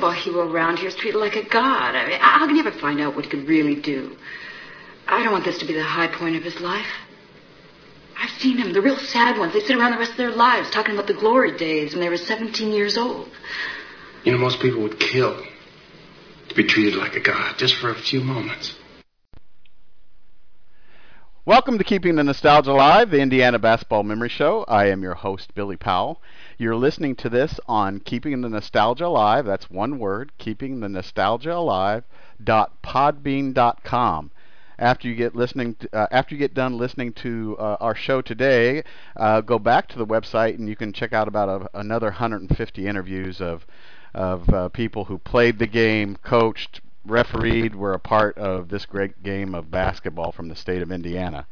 basketball hero around here is treated like a god. I mean, how can you ever find out what he could really do? I don't want this to be the high point of his life. I've seen them, the real sad ones. They sit around the rest of their lives talking about the glory days when they were 17 years old. You know, most people would kill to be treated like a god just for a few moments. Welcome to Keeping the Nostalgia Alive, the Indiana Basketball Memory Show. I am your host, Billy Powell. You're listening to this on Keeping the Nostalgia Alive. That's one word, Keeping the Nostalgia Alive. Dot podbean.com. After you get listening, to, uh, after you get done listening to uh, our show today, uh, go back to the website and you can check out about a, another 150 interviews of of uh, people who played the game, coached, refereed, were a part of this great game of basketball from the state of Indiana.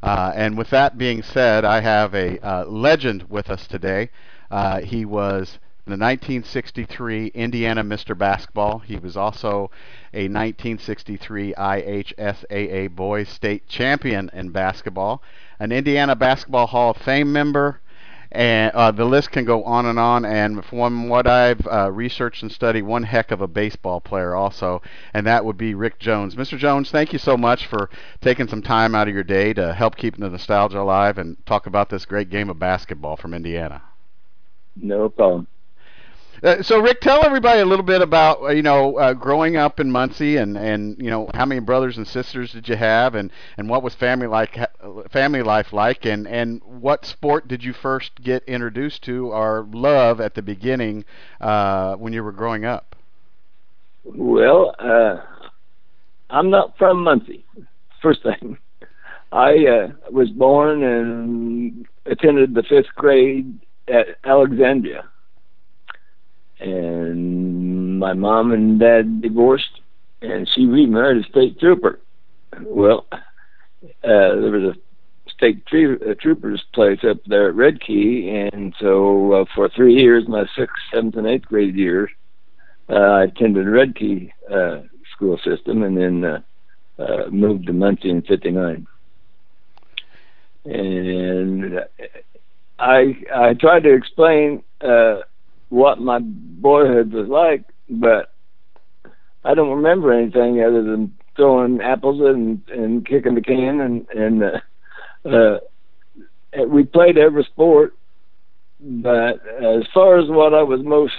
Uh, and with that being said, I have a uh, legend with us today. Uh, he was the 1963 Indiana Mr. Basketball. He was also a 1963 IHSAA Boys State Champion in basketball, an Indiana Basketball Hall of Fame member, and uh, the list can go on and on. And from what I've uh, researched and studied, one heck of a baseball player also, and that would be Rick Jones. Mr. Jones, thank you so much for taking some time out of your day to help keep the nostalgia alive and talk about this great game of basketball from Indiana. No problem. Uh, so Rick, tell everybody a little bit about uh, you know uh, growing up in Muncie and and you know how many brothers and sisters did you have and and what was family like family life like and and what sport did you first get introduced to or love at the beginning uh, when you were growing up? Well, uh, I'm not from Muncie. First thing, I uh, was born and attended the fifth grade at Alexandria and my mom and dad divorced, and she remarried a state trooper. Well, uh, there was a state uh, trooper's place up there at Redkey, and so uh, for three years, my sixth, seventh, and eighth grade years, uh, I attended Redkey uh, school system, and then uh, uh, moved to Muncie in '59. And I I tried to explain. Uh, what my boyhood was like, but I don't remember anything other than throwing apples and and kicking the can and and uh, uh, we played every sport. But as far as what I was most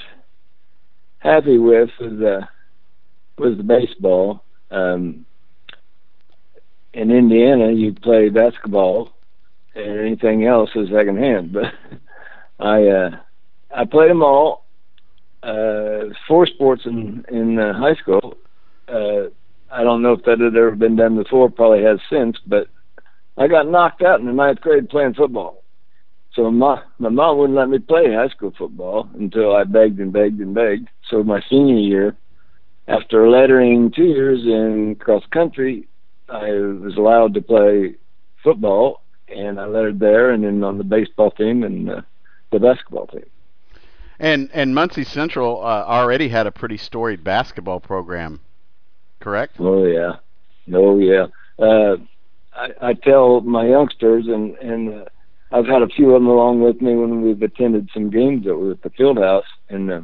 happy with was uh, was the baseball. Um, in Indiana, you play basketball, and anything else is second hand. But I uh, I played them all. Uh, four sports in in uh, high school. Uh, I don't know if that had ever been done before. Probably has since, but I got knocked out in the ninth grade playing football. So my my mom wouldn't let me play high school football until I begged and begged and begged. So my senior year, after lettering two years in cross country, I was allowed to play football, and I lettered there, and then on the baseball team and uh, the basketball team. And and Muncie Central uh, already had a pretty storied basketball program, correct? Oh yeah, oh yeah. Uh, I, I tell my youngsters, and and uh, I've had a few of them along with me when we've attended some games that were at the field house, and uh,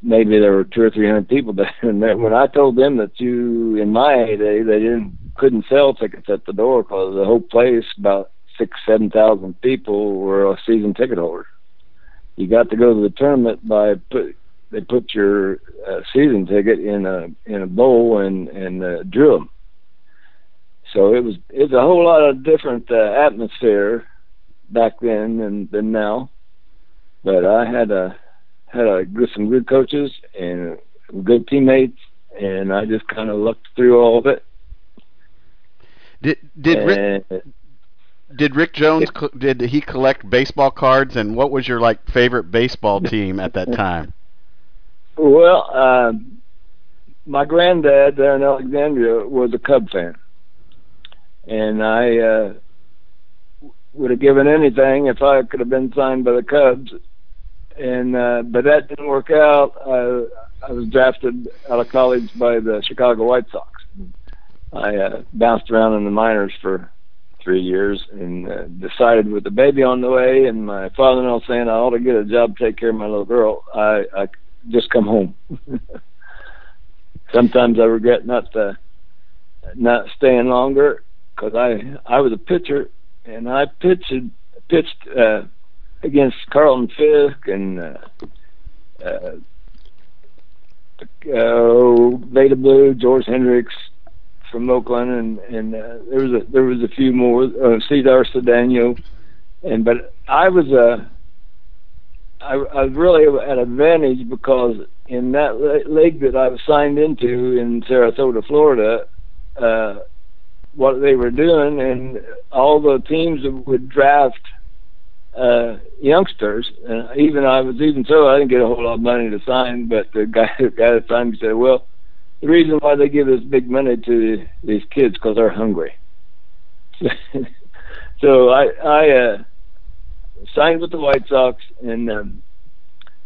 maybe there were two or three hundred people there. And when I told them that you, in my heyday, they didn't couldn't sell tickets at the door because the whole place, about six seven thousand people, were a season ticket holders you got to go to the tournament by put they put your uh, season ticket in a in a bowl and and uh, drew them. So it was it's a whole lot of different uh, atmosphere back then than than now. But I had a had a good some good coaches and good teammates, and I just kind of looked through all of it. Did did Rick, did Rick Jones did he collect baseball cards and what was your like favorite baseball team at that time? Well, uh, my granddad there in Alexandria was a Cub fan, and I uh, would have given anything if I could have been signed by the Cubs. And uh, but that didn't work out. I, I was drafted out of college by the Chicago White Sox. I uh, bounced around in the minors for three years and uh, decided with the baby on the way and my father-in-law saying I ought to get a job to take care of my little girl, I, I just come home. Sometimes I regret not uh, not staying longer because I I was a pitcher and I pitched pitched uh, against Carlton Fisk and uh, uh, uh, Blue, George Hendricks from Oakland, and and uh, there was a there was a few more, uh, Cesar Cedeno, and but I was a uh, I, I was really at advantage because in that league that I was signed into in Sarasota, Florida, uh, what they were doing, and all the teams would draft uh, youngsters. And even I was even so, I didn't get a whole lot of money to sign. But the guy, the guy that signed me said, "Well, the reason why they give this big money to these kids because they're hungry." so I I uh, signed with the White Sox, and um,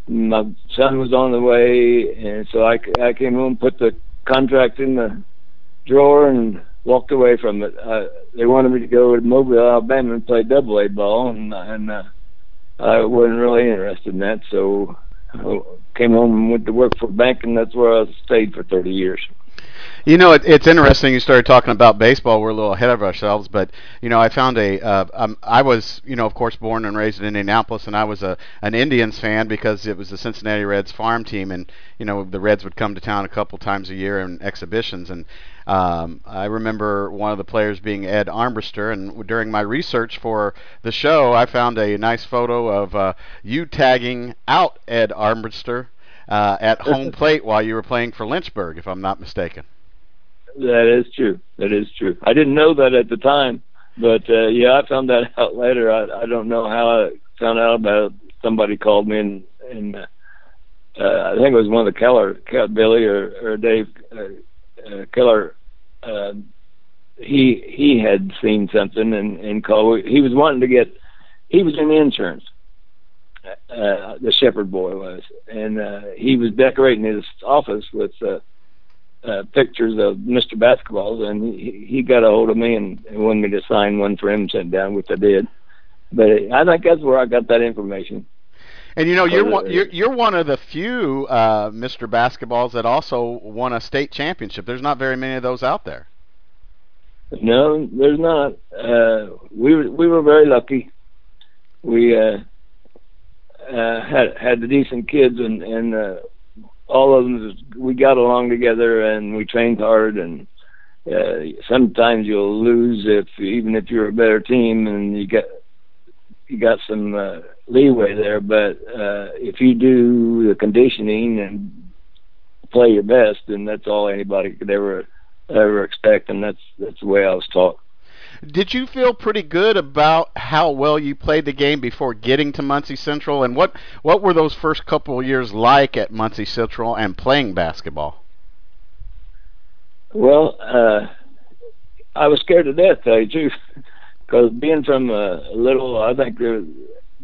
my son was on the way, and so I I came home, put the contract in the drawer, and walked away from it. Uh, they wanted me to go to Mobile, Alabama, and play Double A ball, and and uh, I wasn't really interested in that. So came home and went to work for a bank, and that's where I stayed for 30 years. You know, it, it's interesting you started talking about baseball. We're a little ahead of ourselves, but you know, I found a. Uh, um, I was, you know, of course, born and raised in Indianapolis, and I was a an Indians fan because it was the Cincinnati Reds farm team, and you know, the Reds would come to town a couple times a year in exhibitions, and um, I remember one of the players being Ed Armbrister, and during my research for the show, I found a nice photo of uh, you tagging out Ed Armbrister uh, at home plate while you were playing for Lynchburg, if I'm not mistaken. That is true. That is true. I didn't know that at the time, but uh, yeah, I found that out later. I, I don't know how I found out about it. Somebody called me and and uh, uh, I think it was one of the Keller, Billy or, or Dave uh, uh, Keller. Uh, he he had seen something and and called. He was wanting to get. He was in insurance. Uh, the shepherd boy was, and uh, he was decorating his office with uh, uh, pictures of Mr. Basketballs, and he, he got a hold of me and, and wanted me to sign one for him, sent down, which I did. But I think that's where I got that information. And you know, you're one, you're you're one of the few uh, Mr. Basketballs that also won a state championship. There's not very many of those out there. No, there's not. Uh, we were we were very lucky. We uh, uh, had had decent kids, and and uh, all of them we got along together and we trained hard and uh, sometimes you'll lose if even if you're a better team and you get you got some uh, leeway there but uh, if you do the conditioning and play your best then that's all anybody could ever ever expect and that's that's the way I was taught did you feel pretty good about how well you played the game before getting to Muncie Central? And what what were those first couple of years like at Muncie Central and playing basketball? Well, uh, I was scared to death, you truth, because being from a little, I think the,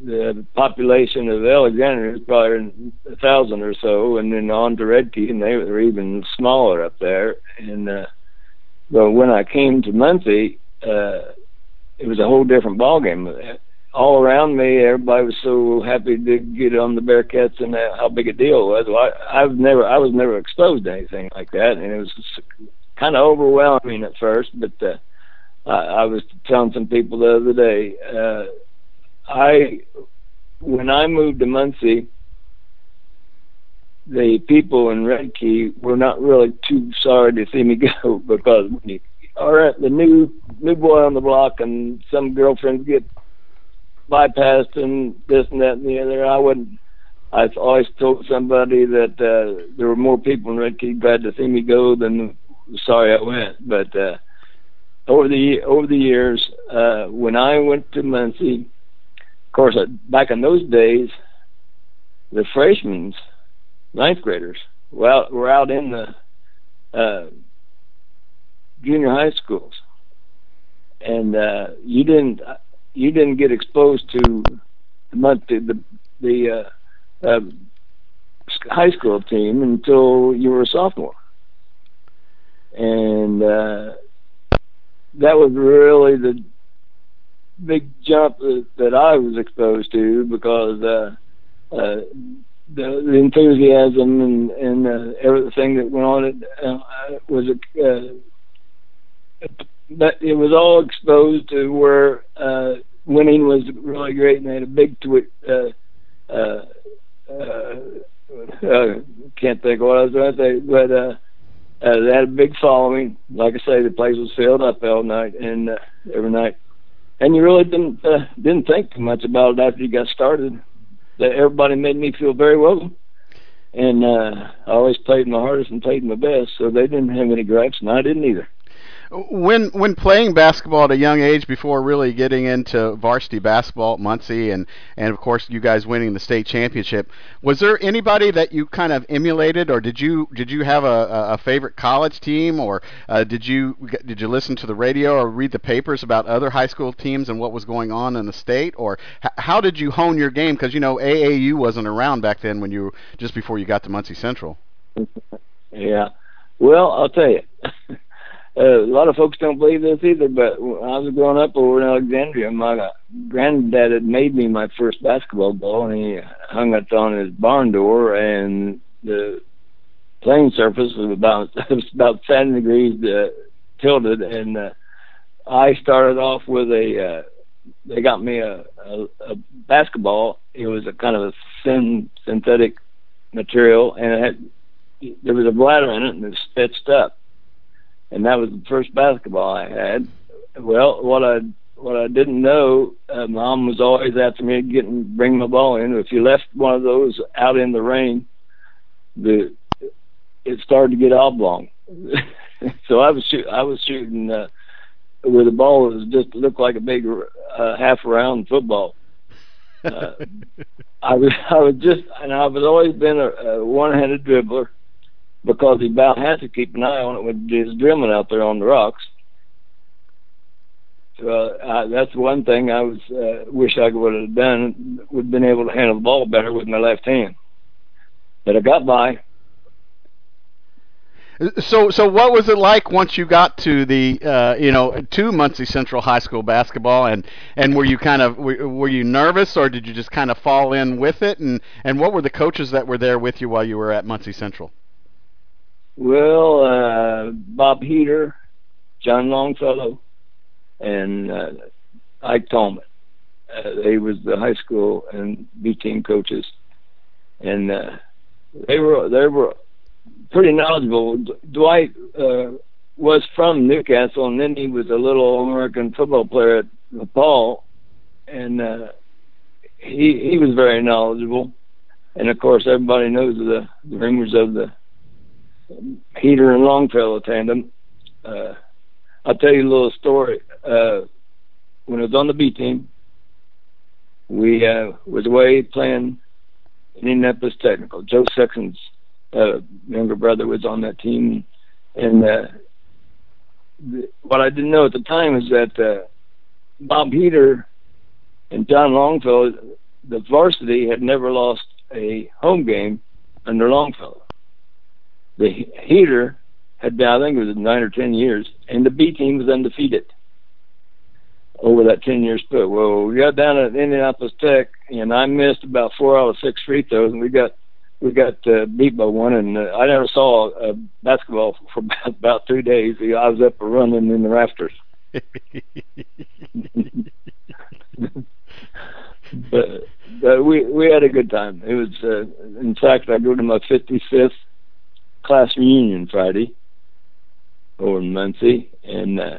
the population of Alexandria is probably a thousand or so, and then on to Redkey, and they were even smaller up there. And uh, but when I came to Muncie, uh, it was a whole different ball game. All around me, everybody was so happy to get on the Bearcats and how big a deal it was. Well, I, I've never, I was never exposed to anything like that, and it was kind of overwhelming at first. But uh, I, I was telling some people the other day, uh, I when I moved to Muncie, the people in Redkey were not really too sorry to see me go because when you all right, the new new boy on the block, and some girlfriends get bypassed and this and that and the other. I wouldn't. I've always told somebody that uh, there were more people in Redkey glad to see me go than sorry I went. But uh, over the over the years, uh, when I went to Muncie, of course, uh, back in those days, the freshmen, ninth graders, out, were out in the uh, junior high schools, and uh, you didn't you didn't get exposed to the the the uh, uh, high school team until you were a sophomore, and uh, that was really the big jump that, I was exposed to because uh, uh, the, the enthusiasm and and uh, everything that went on it uh, was uh, but it was all exposed to where uh, winning was really great, and they had a big twi- uh, uh, uh, uh, can't think of what I was going to say, but uh, uh, they had a big following. Like I say, the place was filled up all night and uh, every night, and you really didn't uh, didn't think too much about it after you got started. That everybody made me feel very welcome, and uh, I always played my hardest and played my best, so they didn't have any gripes, and I didn't either when when playing basketball at a young age before really getting into varsity basketball at Muncie and and of course you guys winning the state championship was there anybody that you kind of emulated or did you did you have a, a favorite college team or uh, did you did you listen to the radio or read the papers about other high school teams and what was going on in the state? Or h- how did you hone your game? Because you know AAU wasn't around back then when you just before you got to Muncie Central. Yeah. Well I'll tell you uh, a lot of folks don't believe this either, but when I was growing up over in Alexandria, my granddad had made me my first basketball ball, and he hung it on his barn door, and the playing surface was about was about seven degrees uh, tilted, and uh, I started off with a. Uh, they got me a, a, a basketball. It was a kind of a thin synthetic material, and it had there was a bladder in it, and it stitched up and that was the first basketball I had. Well, what I what I didn't know, uh, mom was always after me getting bring my ball in. If you left one of those out in the rain, the it started to get oblong. so I was shoot, I was shooting uh, with a ball that was just looked like a big uh, half round football. Uh, I was I was just and I've always been a, a one-handed dribbler because he about has to keep an eye on it when he's drilling out there on the rocks. So uh, that's one thing I was uh, wish I would have done. Would been able to handle the ball better with my left hand, but I got by. So, so what was it like once you got to the, uh, you know, to Muncie Central High School basketball, and and were you kind of were, were you nervous, or did you just kind of fall in with it, and and what were the coaches that were there with you while you were at Muncie Central? Well, uh, Bob Heater, John Longfellow, and uh, Ike Tallman. Uh, they was the high school and B team coaches, and uh, they were they were pretty knowledgeable. D- Dwight uh, was from Newcastle, and then he was a little American football player at Paul, and uh, he he was very knowledgeable. And of course, everybody knows the, the rumors of the Heater and Longfellow tandem. Uh, I'll tell you a little story. Uh, when I was on the B team, we uh, was away playing in Indianapolis Technical. Joe Sexton's uh, younger brother was on that team, and uh, what I didn't know at the time is that uh, Bob Heater and John Longfellow, the varsity, had never lost a home game under Longfellow the heater had been, I think it was nine or ten years, and the B team was undefeated over that ten year split. Well, we got down at Indianapolis Tech, and I missed about four out of six free throws, and we got we got uh, beat by one. And uh, I never saw uh, basketball for about, about two days. I was up running in the rafters. but, but we we had a good time. It was, uh, in fact, I go to my 55th class reunion Friday over in Muncie, and uh,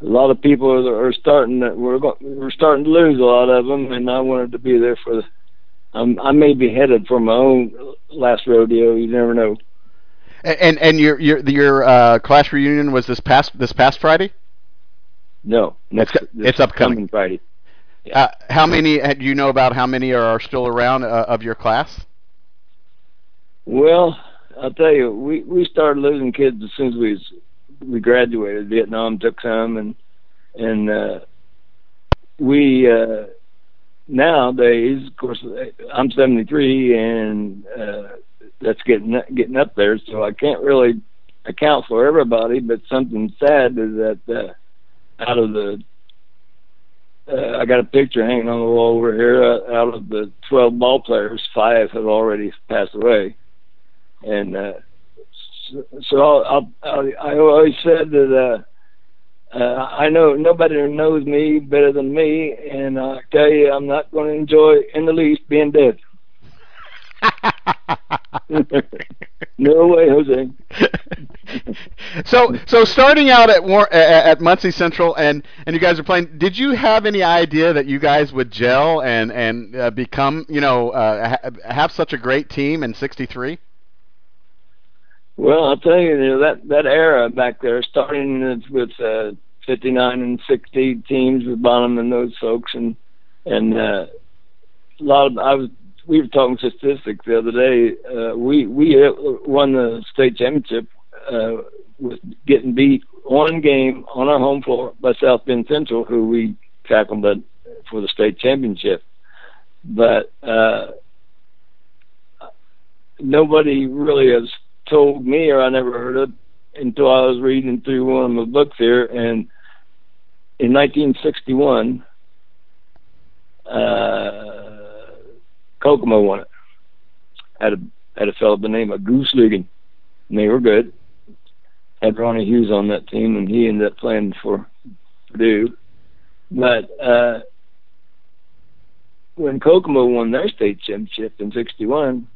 a lot of people are, are starting. To, we're go, we're starting to lose a lot of them, and I wanted to be there for. The, I'm, I may be headed for my own last rodeo. You never know. And and your your your uh, class reunion was this past this past Friday. No, next it's, it's upcoming Friday. Yeah. Uh, how many do you know about? How many are still around uh, of your class? Well, I'll tell you, we we started losing kids as soon as we we graduated. Vietnam took some, and and uh, we uh, nowadays, of course, I'm 73, and uh, that's getting getting up there. So I can't really account for everybody. But something sad is that uh, out of the uh, I got a picture hanging on the wall over here. Uh, out of the 12 ball players, five have already passed away, and uh, so, so I'll, I'll, I always said that uh, uh, I know nobody knows me better than me, and I tell you, I'm not going to enjoy in the least being dead. no way, Jose. so, so starting out at War, at Muncie Central, and and you guys are playing. Did you have any idea that you guys would gel and and uh, become, you know, uh, ha- have such a great team in '63? Well, I'll tell you, you know, that that era back there, starting with uh, 59 and 60 teams with Bonham and those folks, and and uh, a lot of I was we were talking statistics the other day. Uh, we we won the state championship uh, with getting beat one game on our home floor by South Bend Central, who we tackled for the state championship. But uh, nobody really has told me, or I never heard of, until I was reading through one of my books here. And in 1961. Uh, Kokomo won it. Had a had a fellow by the name of Goose Ligon, and they were good. Had Ronnie Hughes on that team, and he ended up playing for Purdue. But uh, when Kokomo won their state championship in '61,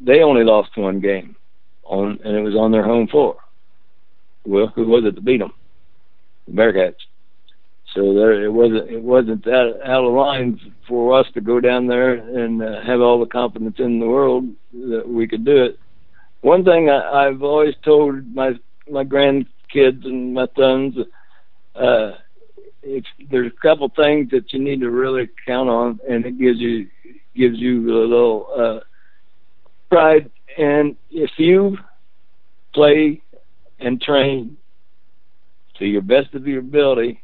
they only lost one game, on and it was on their home floor. Well, who was it to beat them? The Bearcats. So there, it wasn't it wasn't that out of line for us to go down there and uh, have all the confidence in the world that we could do it. One thing I, I've always told my my grandkids and my sons, uh, if there's a couple things that you need to really count on, and it gives you gives you a little pride. And if you play and train to your best of your ability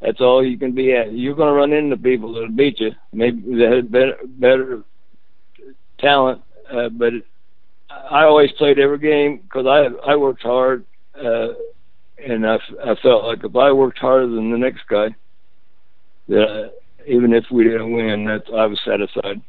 that's all you can be at. You're going to run into people that'll beat you, maybe that have better, better talent. Uh, but I always played every game because I I worked hard, uh, and I, I felt like if I worked harder than the next guy, that uh, even if we didn't win, that I was satisfied.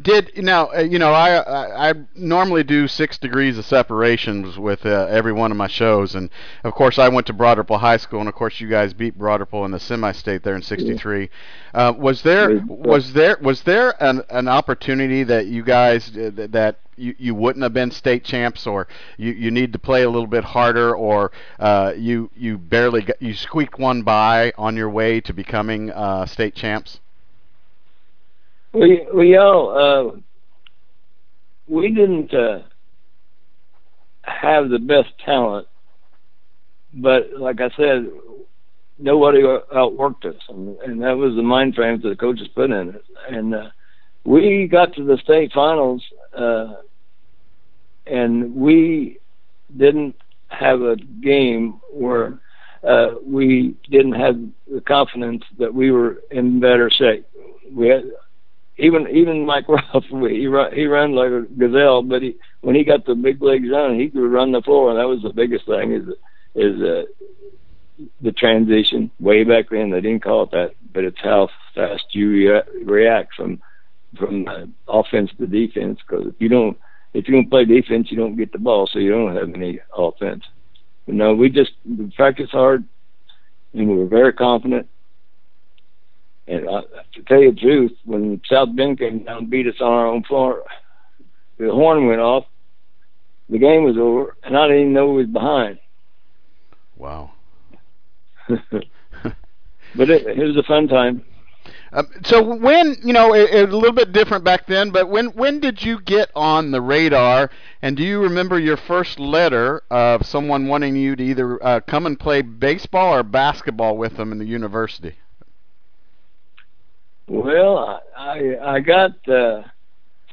Did now? Uh, you know, I, I, I normally do six degrees of separations with uh, every one of my shows, and of course I went to Ripple High School, and of course you guys beat Ripple in the semi-state there in '63. Uh, was there was there was there an an opportunity that you guys uh, that you, you wouldn't have been state champs, or you, you need to play a little bit harder, or uh, you you barely got, you squeaked one by on your way to becoming uh, state champs? We we all uh, we didn't uh, have the best talent, but like I said, nobody outworked us, and, and that was the mind frame that the coaches put in it. And uh, we got to the state finals, uh, and we didn't have a game where uh, we didn't have the confidence that we were in better shape. We had even even Mike Ruff, he run he ran like a gazelle, but he when he got the big legs on, he could run the floor, and that was the biggest thing is is uh, the transition. Way back then, they didn't call it that, but it's how fast you re- react from from uh, offense to defense. Because if you don't if you don't play defense, you don't get the ball, so you don't have any offense. But no, we just we practiced hard, and we were very confident and uh, to tell you the truth, when South Bend came down and beat us on our own floor, the horn went off. The game was over, and I didn't even know we was behind. Wow. but it, it was a fun time. Um, so when you know it, it, was a little bit different back then, but when when did you get on the radar? And do you remember your first letter of someone wanting you to either uh, come and play baseball or basketball with them in the university? Well, I I got uh,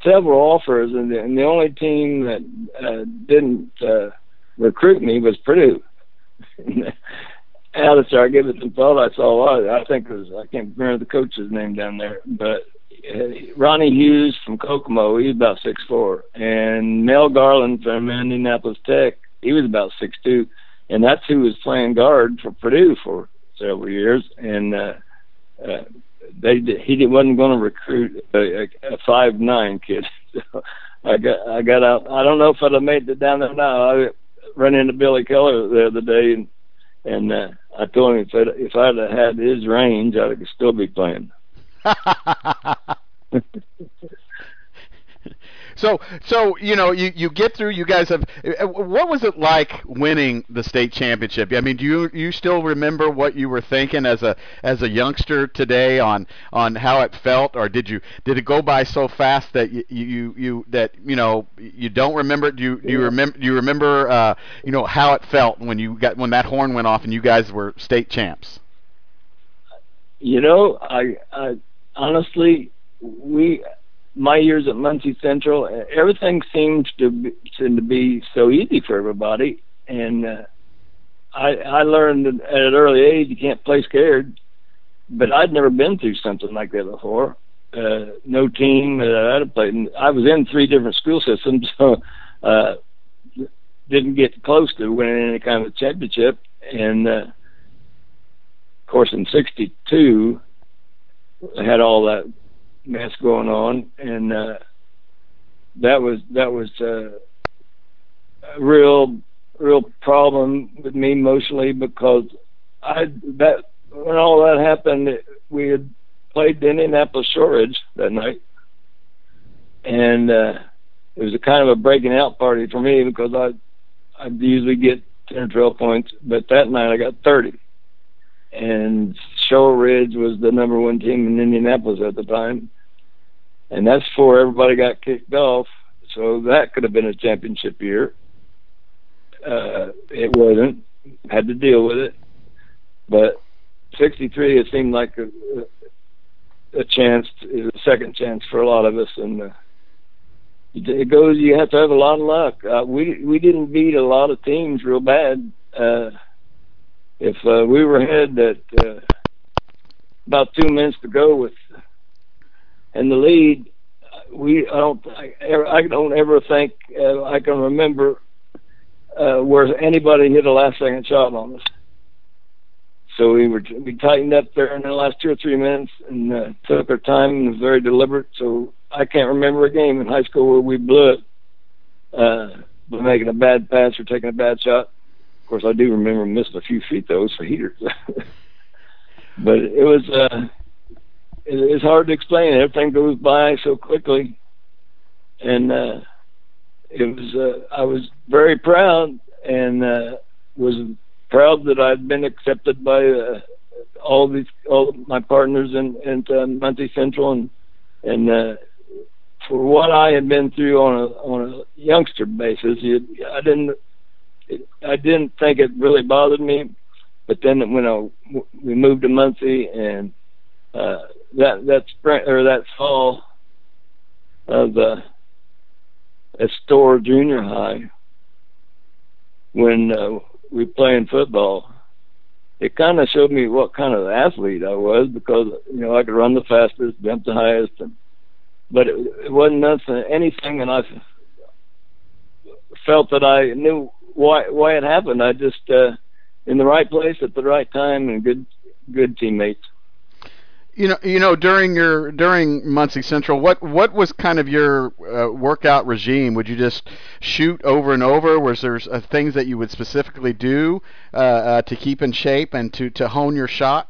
several offers, and the, and the only team that uh, didn't uh, recruit me was Purdue. Alistair, I give it some thought. I saw a lot of I think it was I can't remember the coach's name down there, but uh, Ronnie Hughes from Kokomo, he was about six four, and Mel Garland from Indianapolis Tech, he was about six two, and that's who was playing guard for Purdue for several years, and uh, uh, they he wasn't going to recruit a, a five nine kid. I got I got out. I don't know if I'd have made it down there now. I ran into Billy Keller the other day, and and uh, I told him if I'd, if I'd have had his range, I could still be playing. So, so you know, you you get through. You guys have. uh, What was it like winning the state championship? I mean, do you you still remember what you were thinking as a as a youngster today on on how it felt, or did you did it go by so fast that you you, you that you know you don't remember? Do you do you remember do you remember uh, you know how it felt when you got when that horn went off and you guys were state champs? You know, I, I honestly, we, my years at Muncie Central, uh, everything seems to be, seem to be so easy for everybody, and uh, I, I learned at an early age you can't play scared, but I'd never been through something like that before. Uh, no team that I'd played. in. I was in three different school systems, so uh, didn't get close to winning any kind of championship, and. Uh, of course, in '62, I had all that mess going on, and uh, that was that was uh, a real real problem with me emotionally because I that when all that happened, we had played the Indianapolis Shortridge that night, and uh, it was a kind of a breaking out party for me because I I'd usually get ten or twelve points, but that night I got thirty and Shortridge was the number one team in Indianapolis at the time, and that's before everybody got kicked off. So that could have been a championship year. Uh, it wasn't. Had to deal with it, but '63 it seemed like a, a chance, a second chance for a lot of us, and uh, it goes. You have to have a lot of luck. Uh, we we didn't beat a lot of teams real bad. Uh, if uh, we were ahead at uh, about two minutes to go with in the lead, we I don't I, I don't ever think uh, I can remember uh, where anybody hit a last second shot on us. So we were we tightened up there in the last two or three minutes and uh, took our time and was very deliberate. So I can't remember a game in high school where we blew it uh, by making a bad pass or taking a bad shot. Of course, I do remember missing a few feet those for heaters. but it was uh, it, it's hard to explain. Everything goes by so quickly, and uh, it was uh, I was very proud and uh, was proud that I'd been accepted by uh, all these all my partners in in uh, Muncie Central and and uh, for what I had been through on a on a youngster basis, I didn't I didn't think it really bothered me. But then when I we moved to Muncie and uh, that that spring or that fall of uh, at Store Junior High when uh, we playing football, it kind of showed me what kind of athlete I was because you know I could run the fastest, jump the highest, and but it, it wasn't nothing anything, and I felt that I knew why why it happened. I just uh, in the right place at the right time and good good teammates. You know, you know, during your during Muncie Central, what what was kind of your uh, workout regime? Would you just shoot over and over? Was there uh, things that you would specifically do uh, uh, to keep in shape and to to hone your shot?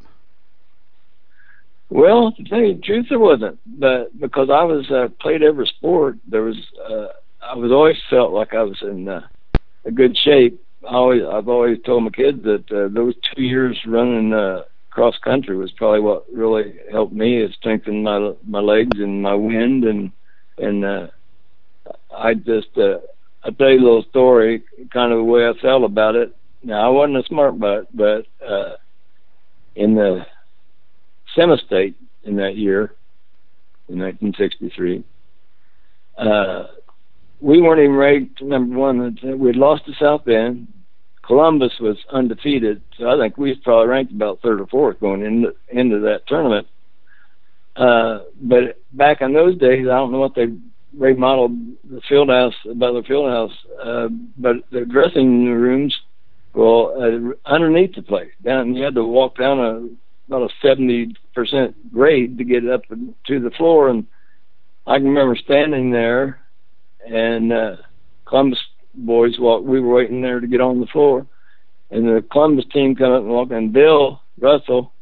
Well, to tell you the truth, there wasn't. But because I was uh, played every sport, there was uh, I was always felt like I was in a good shape. I always I've always told my kids that those two years running cross country was probably what really helped me. It strengthened my my legs and my wind and and uh, I just uh, I'll tell you a little story, kind of the way I felt about it. Now I wasn't a smart butt, but uh, in the semi-state in that year, in 1963, uh, we weren't even ranked number one. We'd lost to South Bend. Columbus was undefeated, so I think we probably ranked about third or fourth going into into that tournament. Uh, but back in those days, I don't know what they remodeled the field house, Butler field house, uh, but the dressing rooms Well, uh, underneath the place, down you had to walk down a about a seventy percent grade to get up to the floor, and I can remember standing there, and uh, Columbus boys walked. We were waiting there to get on the floor, and the Columbus team come up and walked, and Bill Russell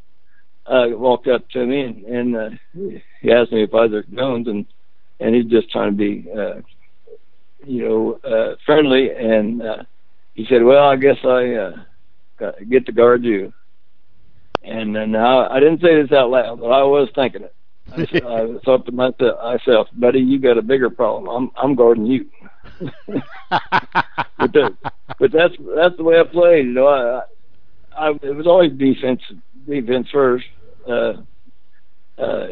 uh, walked up to me and, and uh, he asked me if I was Jones, and and he's just trying to be, uh, you know, uh, friendly, and uh, he said, "Well, I guess I uh, got, get to guard you." And then I, I didn't say this out loud, but I was thinking it. I, I thought to myself, buddy, you got a bigger problem. I'm I'm guarding you. But, the, but that's that's the way I played. You know, I, I it was always defense defense first, uh, uh,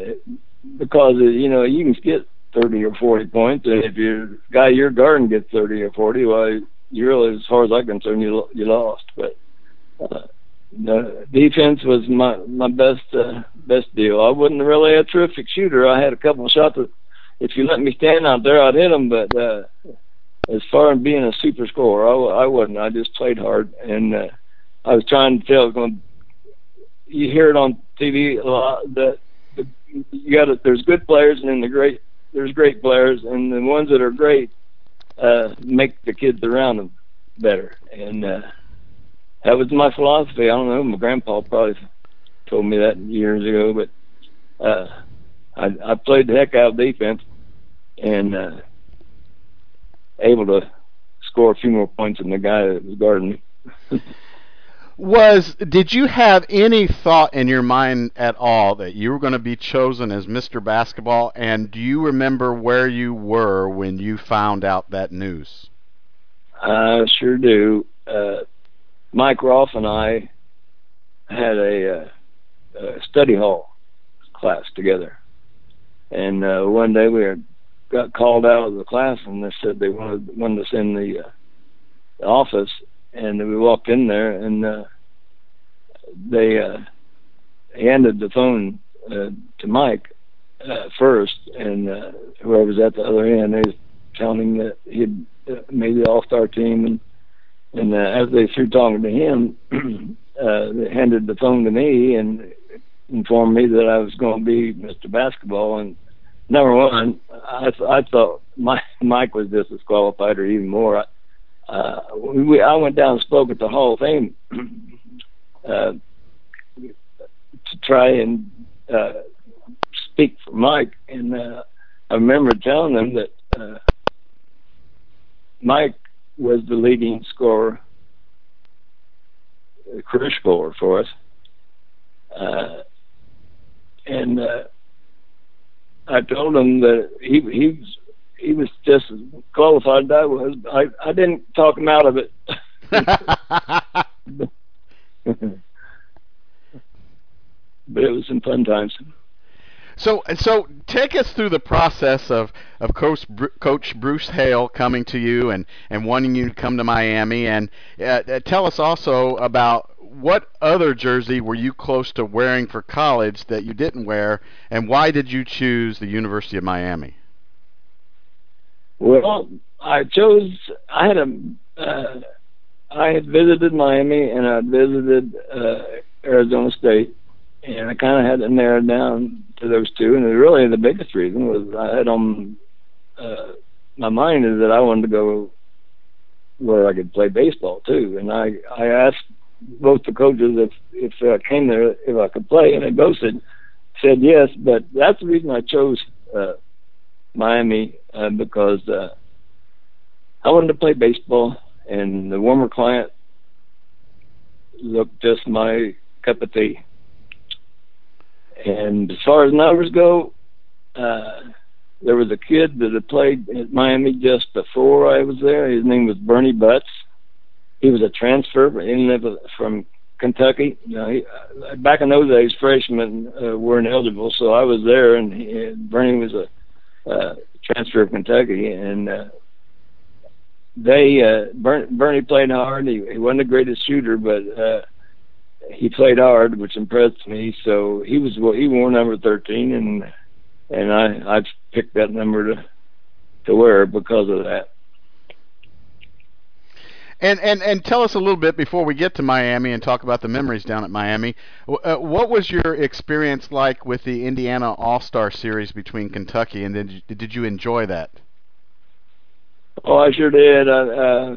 because you know you can get thirty or forty points, and if your guy your garden gets thirty or forty, well, you really, as far as I'm concerned, you you lost. But uh, the defense was my my best uh, best deal. I wasn't really a terrific shooter. I had a couple of shots that if you let me stand out there, I'd hit them. But uh, as far as being a super scorer, I, I wasn't. I just played hard, and uh, I was trying to tell. Going, you hear it on TV a lot that the, you got to, there's good players and then the great there's great players and the ones that are great uh, make the kids around them better. And uh, that was my philosophy. I don't know. My grandpa probably told me that years ago, but uh, I, I played the heck out of defense and uh, able to score a few more points than the guy that was guarding me. was did you have any thought in your mind at all that you were going to be chosen as Mr. Basketball and do you remember where you were when you found out that news? I sure do. Uh, Mike Rolfe and I had a, uh, a study hall class together. And uh, one day we had got called out of the class and they said they wanted wanted us in the, uh, the office and we walked in there and uh, they uh, handed the phone uh, to Mike uh, first, and uh, was at the other end, they was telling that he'd uh, made the All Star team, and and uh, as they through talking to him, uh, they handed the phone to me and informed me that I was going to be Mr. Basketball. And number one, I, I thought Mike, Mike was just or even more. I, uh, we, I went down and spoke at the Hall of Fame uh, to try and uh, speak for Mike, and uh, I remember telling them that uh, Mike was the leading scorer, career scorer for us, uh, and uh, I told him that he he was he was just as qualified as I was. I I didn't talk him out of it. but it was some fun times. So, so take us through the process of, of Coach, Coach Bruce Hale coming to you and, and wanting you to come to Miami, and uh, uh, tell us also about what other jersey were you close to wearing for college that you didn't wear, and why did you choose the University of Miami? Well, I chose. I had a. Uh, I had visited Miami and I visited uh, Arizona State, and I kind of had to narrow down to those two. And really, the biggest reason was I had on uh, my mind is that I wanted to go where I could play baseball too. And I I asked both the coaches if if I came there if I could play, and they both said said yes. But that's the reason I chose uh, Miami uh, because uh, I wanted to play baseball and the warmer climate looked just my cup of tea. And as far as numbers go, uh, there was a kid that had played at Miami just before I was there. His name was Bernie Butts. He was a transfer from Kentucky. You know, he, uh, back in those days, freshmen uh, weren't eligible, so I was there, and he, Bernie was a uh, transfer of Kentucky, and uh, they uh, Bernie played hard. He, he wasn't the greatest shooter, but uh, he played hard, which impressed me. So he was well, he wore number thirteen, and and I I picked that number to to wear because of that. And and and tell us a little bit before we get to Miami and talk about the memories down at Miami. Uh, what was your experience like with the Indiana All Star Series between Kentucky, and did did you enjoy that? Oh, I sure did. Uh, uh,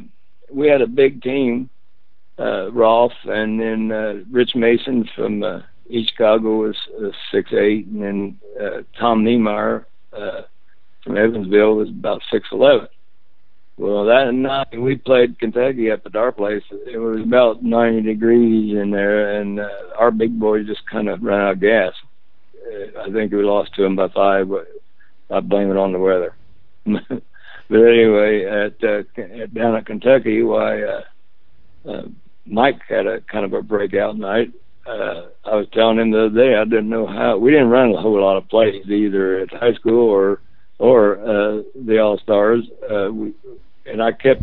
we had a big team, uh, Rolf, and then uh, Rich Mason from uh, East Chicago was uh, six eight, and then uh, Tom Niemeyer uh, from Evansville was about six eleven. Well, that night we played Kentucky at our place. It was about 90 degrees in there, and uh, our big boys just kind of ran out of gas. Uh, I think we lost to them by five, but I blame it on the weather. but anyway, at, uh, at down at Kentucky, why uh, uh, Mike had a kind of a breakout night. Uh, I was telling him the other day I didn't know how we didn't run a whole lot of plays either at high school or or uh, the All Stars. Uh, and I kept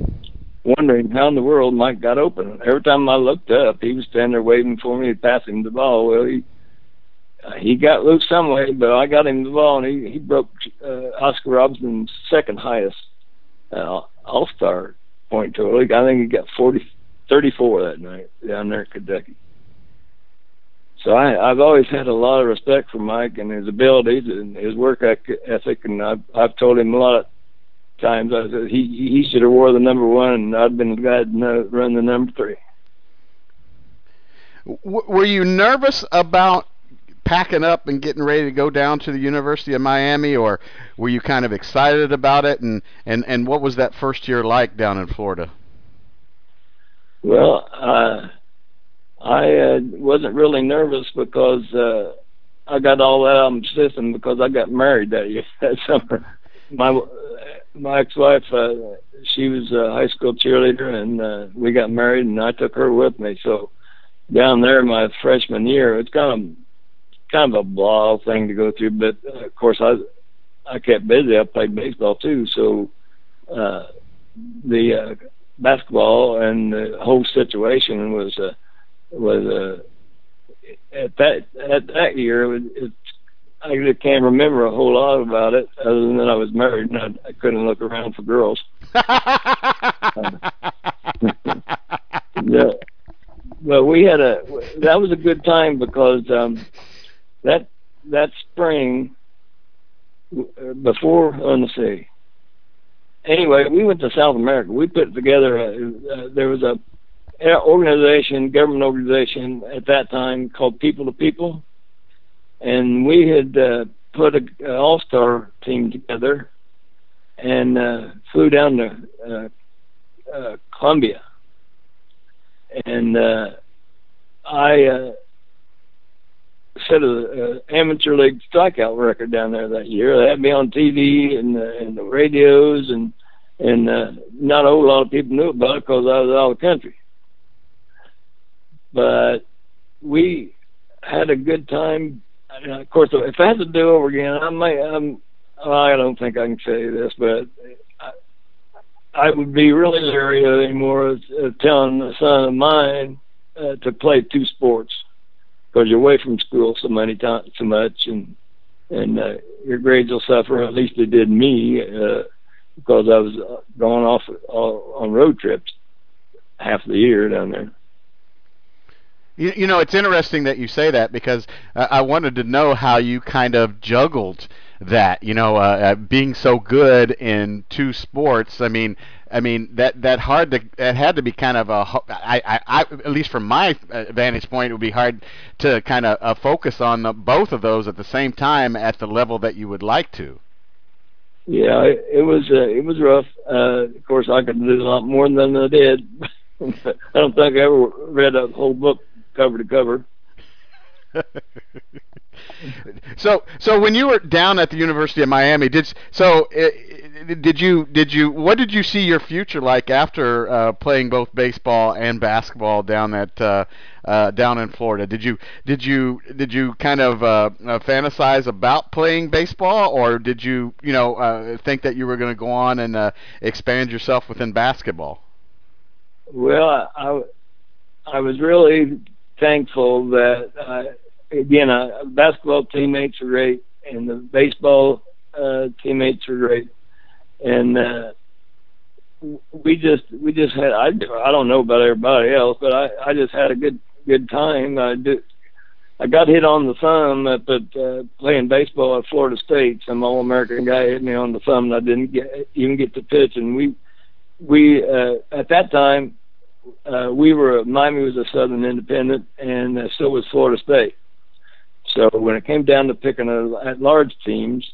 wondering how in the world Mike got open. Every time I looked up, he was standing there waving for me, passing the ball. Well, he he got loose some way, but I got him the ball, and he he broke uh, Oscar Robinson's second highest uh, All Star point total. I think he got forty thirty four that night down there in Kentucky. So I, I've always had a lot of respect for Mike and his abilities and his work ethic, and I've I've told him a lot of times. I said he he should have wore the number one, and I'd been glad to run the number three. W- were you nervous about packing up and getting ready to go down to the University of Miami, or were you kind of excited about it? And and and what was that first year like down in Florida? Well, uh, I uh, wasn't really nervous because uh, I got all that out of my system because I got married that year that summer. My my ex-wife, uh, she was a high school cheerleader, and uh, we got married, and I took her with me. So down there, my freshman year, it's kind of kind of a blah thing to go through, but uh, of course I I kept busy. I played baseball too, so uh, the uh, basketball and the whole situation was uh, was uh, at that at that year it, it I just can't remember a whole lot about it, other than that I was married and I, I couldn't look around for girls. yeah, but we had a that was a good time because um, that that spring before on the sea. Anyway, we went to South America. We put together. A, uh, there was a organization, government organization at that time called People to People and we had uh, put a, a all star team together and uh, flew down to uh, uh, Colombia, and uh, I uh, set an uh, amateur league strikeout record down there that year. They had me on TV and uh, and the radios, and and uh, not a whole lot of people knew about it because I was out of the country. But we had a good time of course, if I had to do over again, I might. I'm, I don't think I can say this, but I, I would be really leery anymore of, of telling a son of mine uh, to play two sports because you're away from school so many times, so much, and and uh, your grades will suffer. At least it did me uh, because I was going off uh, on road trips half the year down there. You, you know, it's interesting that you say that because uh, I wanted to know how you kind of juggled that. You know, uh, uh, being so good in two sports. I mean, I mean that that hard to that had to be kind of a I, I, I at least from my uh, vantage point it would be hard to kind of uh, focus on the, both of those at the same time at the level that you would like to. Yeah, it, it was uh, it was rough. Uh, of course, I could do a lot more than I did. I don't think I ever read a whole book cover to cover. so so when you were down at the University of Miami, did so uh, did you did you what did you see your future like after uh, playing both baseball and basketball down at uh, uh, down in Florida? Did you did you did you kind of uh, uh, fantasize about playing baseball, or did you you know uh, think that you were going to go on and uh, expand yourself within basketball? Well, I I was really thankful that uh, again, uh, basketball teammates are great, and the baseball uh, teammates are great, and uh, we just we just had I I don't know about everybody else, but I I just had a good good time. I did. I got hit on the thumb at uh, playing baseball at Florida State. Some All American guy hit me on the thumb, and I didn't get even get to pitch. And we we uh, at that time uh, we were Miami was a Southern Independent, and uh, so was Florida State. So when it came down to picking a, at large teams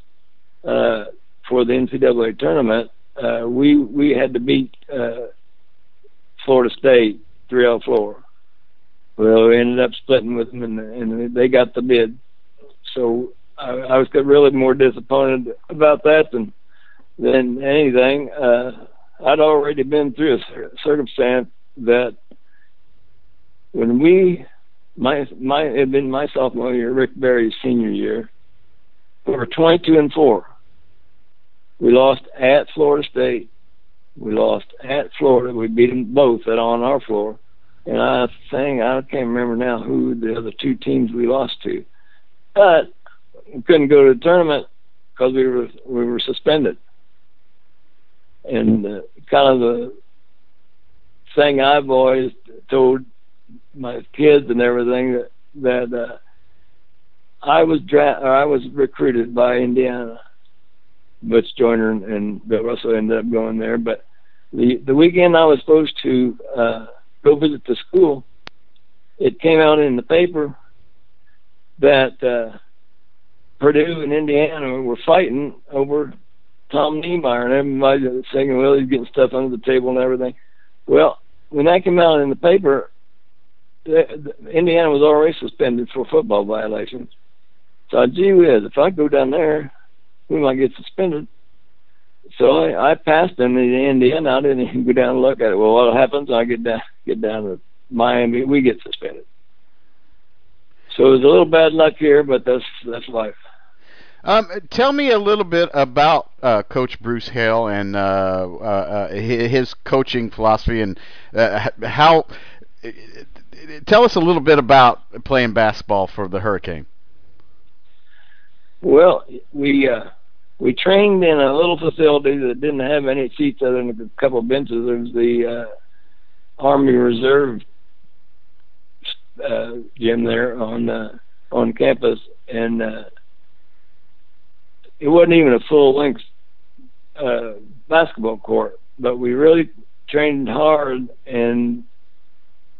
uh, for the NCAA tournament, uh, we we had to beat uh, Florida State three out four. Well, we ended up splitting with them, and, and they got the bid. So I, I was really more disappointed about that than than anything. Uh, I'd already been through a circumstance that when we my my it had been my sophomore year, Rick Barry's senior year, we were 22 and four. We lost at Florida State. We lost at Florida. We beat them both at on our floor. And I think I can't remember now who the other two teams we lost to, but we couldn't go to the tournament because we were we were suspended. And uh, kind of the thing I've always told my kids and everything that that uh, I was dra- or I was recruited by Indiana. Butch Joyner and, Bill Russell ended up going there, but the the weekend I was supposed to uh, go visit the school, it came out in the paper that uh, Purdue and Indiana were fighting over Tom Niemeyer, and everybody "Well, he's getting stuff under the table and everything." Well, when that came out in the paper, Indiana was already suspended for football violations. So, I, gee whiz, if I go down there, we might get suspended. So I, I passed them in Indiana. I didn't even go down and look at it. Well, what happens? I get down, get down to Miami. We get suspended. So it was a little bad luck here, but that's that's life. Um, tell me a little bit about uh, Coach Bruce Hale and uh, uh, his coaching philosophy and uh, how. Tell us a little bit about playing basketball for the Hurricane. Well, we uh, we trained in a little facility that didn't have any seats other than a couple of benches. It was the uh, Army Reserve uh, gym there on uh, on campus, and uh, it wasn't even a full length uh, basketball court. But we really trained hard, and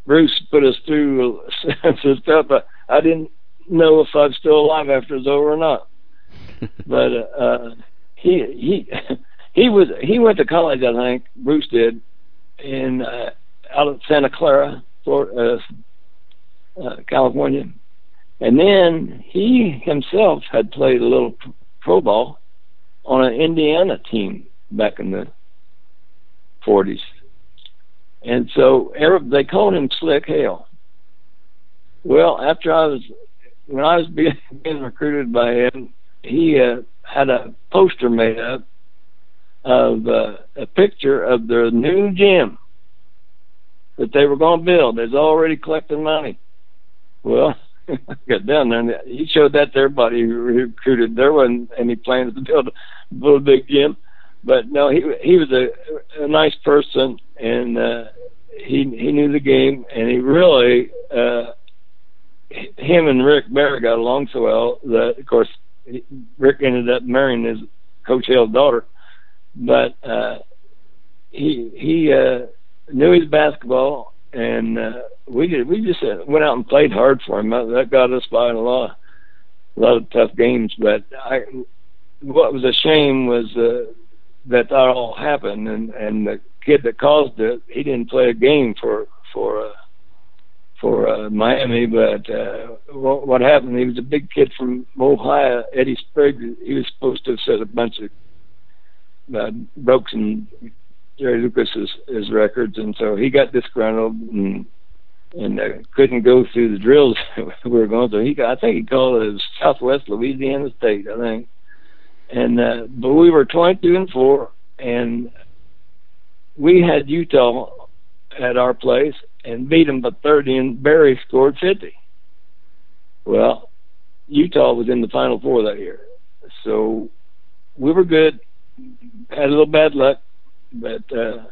Bruce put us through some stuff. But I didn't know if I'm still alive after it's over or not. but uh, he he he was he went to college, I think Bruce did, in uh, out of Santa Clara, Florida, uh, uh, California, and then he himself had played a little pro ball on an Indiana team back in the 40s. And so they called him Slick Hale. Well, after I was, when I was being, recruited by him, he uh, had a poster made up of uh, a picture of their new gym that they were going to build. They're already collecting money. Well, got down there and he showed that to everybody who recruited. There wasn't any plans to build a little big gym, but no, he he was a, a nice person and uh, he he knew the game and he really uh, him and Rick Barry got along so well that of course Rick ended up marrying his Coach Hale's daughter, but uh, he he uh, knew his basketball, and uh, we did, we just uh, went out and played hard for him. That got us by a lot a lot of tough games. But I, what was a shame was uh, that that all happened, and and the kid that caused it, he didn't play a game for for. Uh, for uh, Miami, but uh, what, what happened? He was a big kid from Ohio, Eddie Spriggs. He was supposed to have set a bunch of uh, Brooks and Jerry Lucas's his records, and so he got disgruntled and and uh, couldn't go through the drills we were going through. He, I think he called it Southwest Louisiana State, I think. And uh, but we were 22 and four, and we had Utah at our place and beat them by 30, and Barry scored 50. Well, Utah was in the Final Four that year, so we were good. Had a little bad luck, but uh,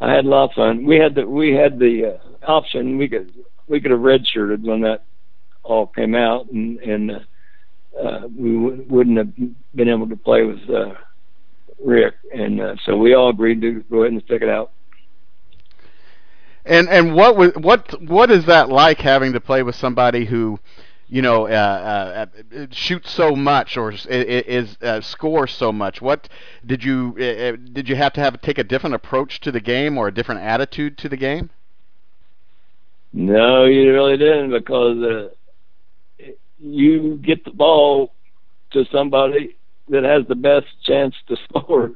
I had a lot of fun. We had the we had the uh, option. We could we could have redshirted when that all came out, and and uh, uh, we w- wouldn't have been able to play with uh, Rick, and uh, so we all agreed to go ahead and stick it out. And and what was what what is that like having to play with somebody who, you know, uh, uh, shoots so much or is, uh, scores so much? What did you uh, uh, did you have to have take a different approach to the game or a different attitude to the game? No, you really didn't because uh, you get the ball to somebody that has the best chance to score,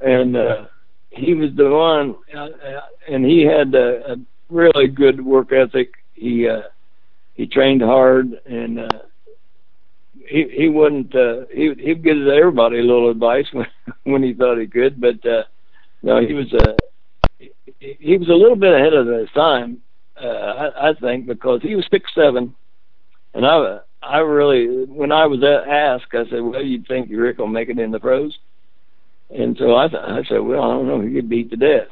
and uh, he was the one, uh, and he had a, a really good work ethic. He uh, he trained hard, and uh, he he wouldn't uh, he he'd give everybody a little advice when when he thought he could, but uh, no, he was a uh, he was a little bit ahead of his time, uh, I, I think, because he was six seven, and I I really when I was asked, I said, "Well, you think Rick will make it in the pros?" And so I, th- I said, well, I don't know. He get beat to death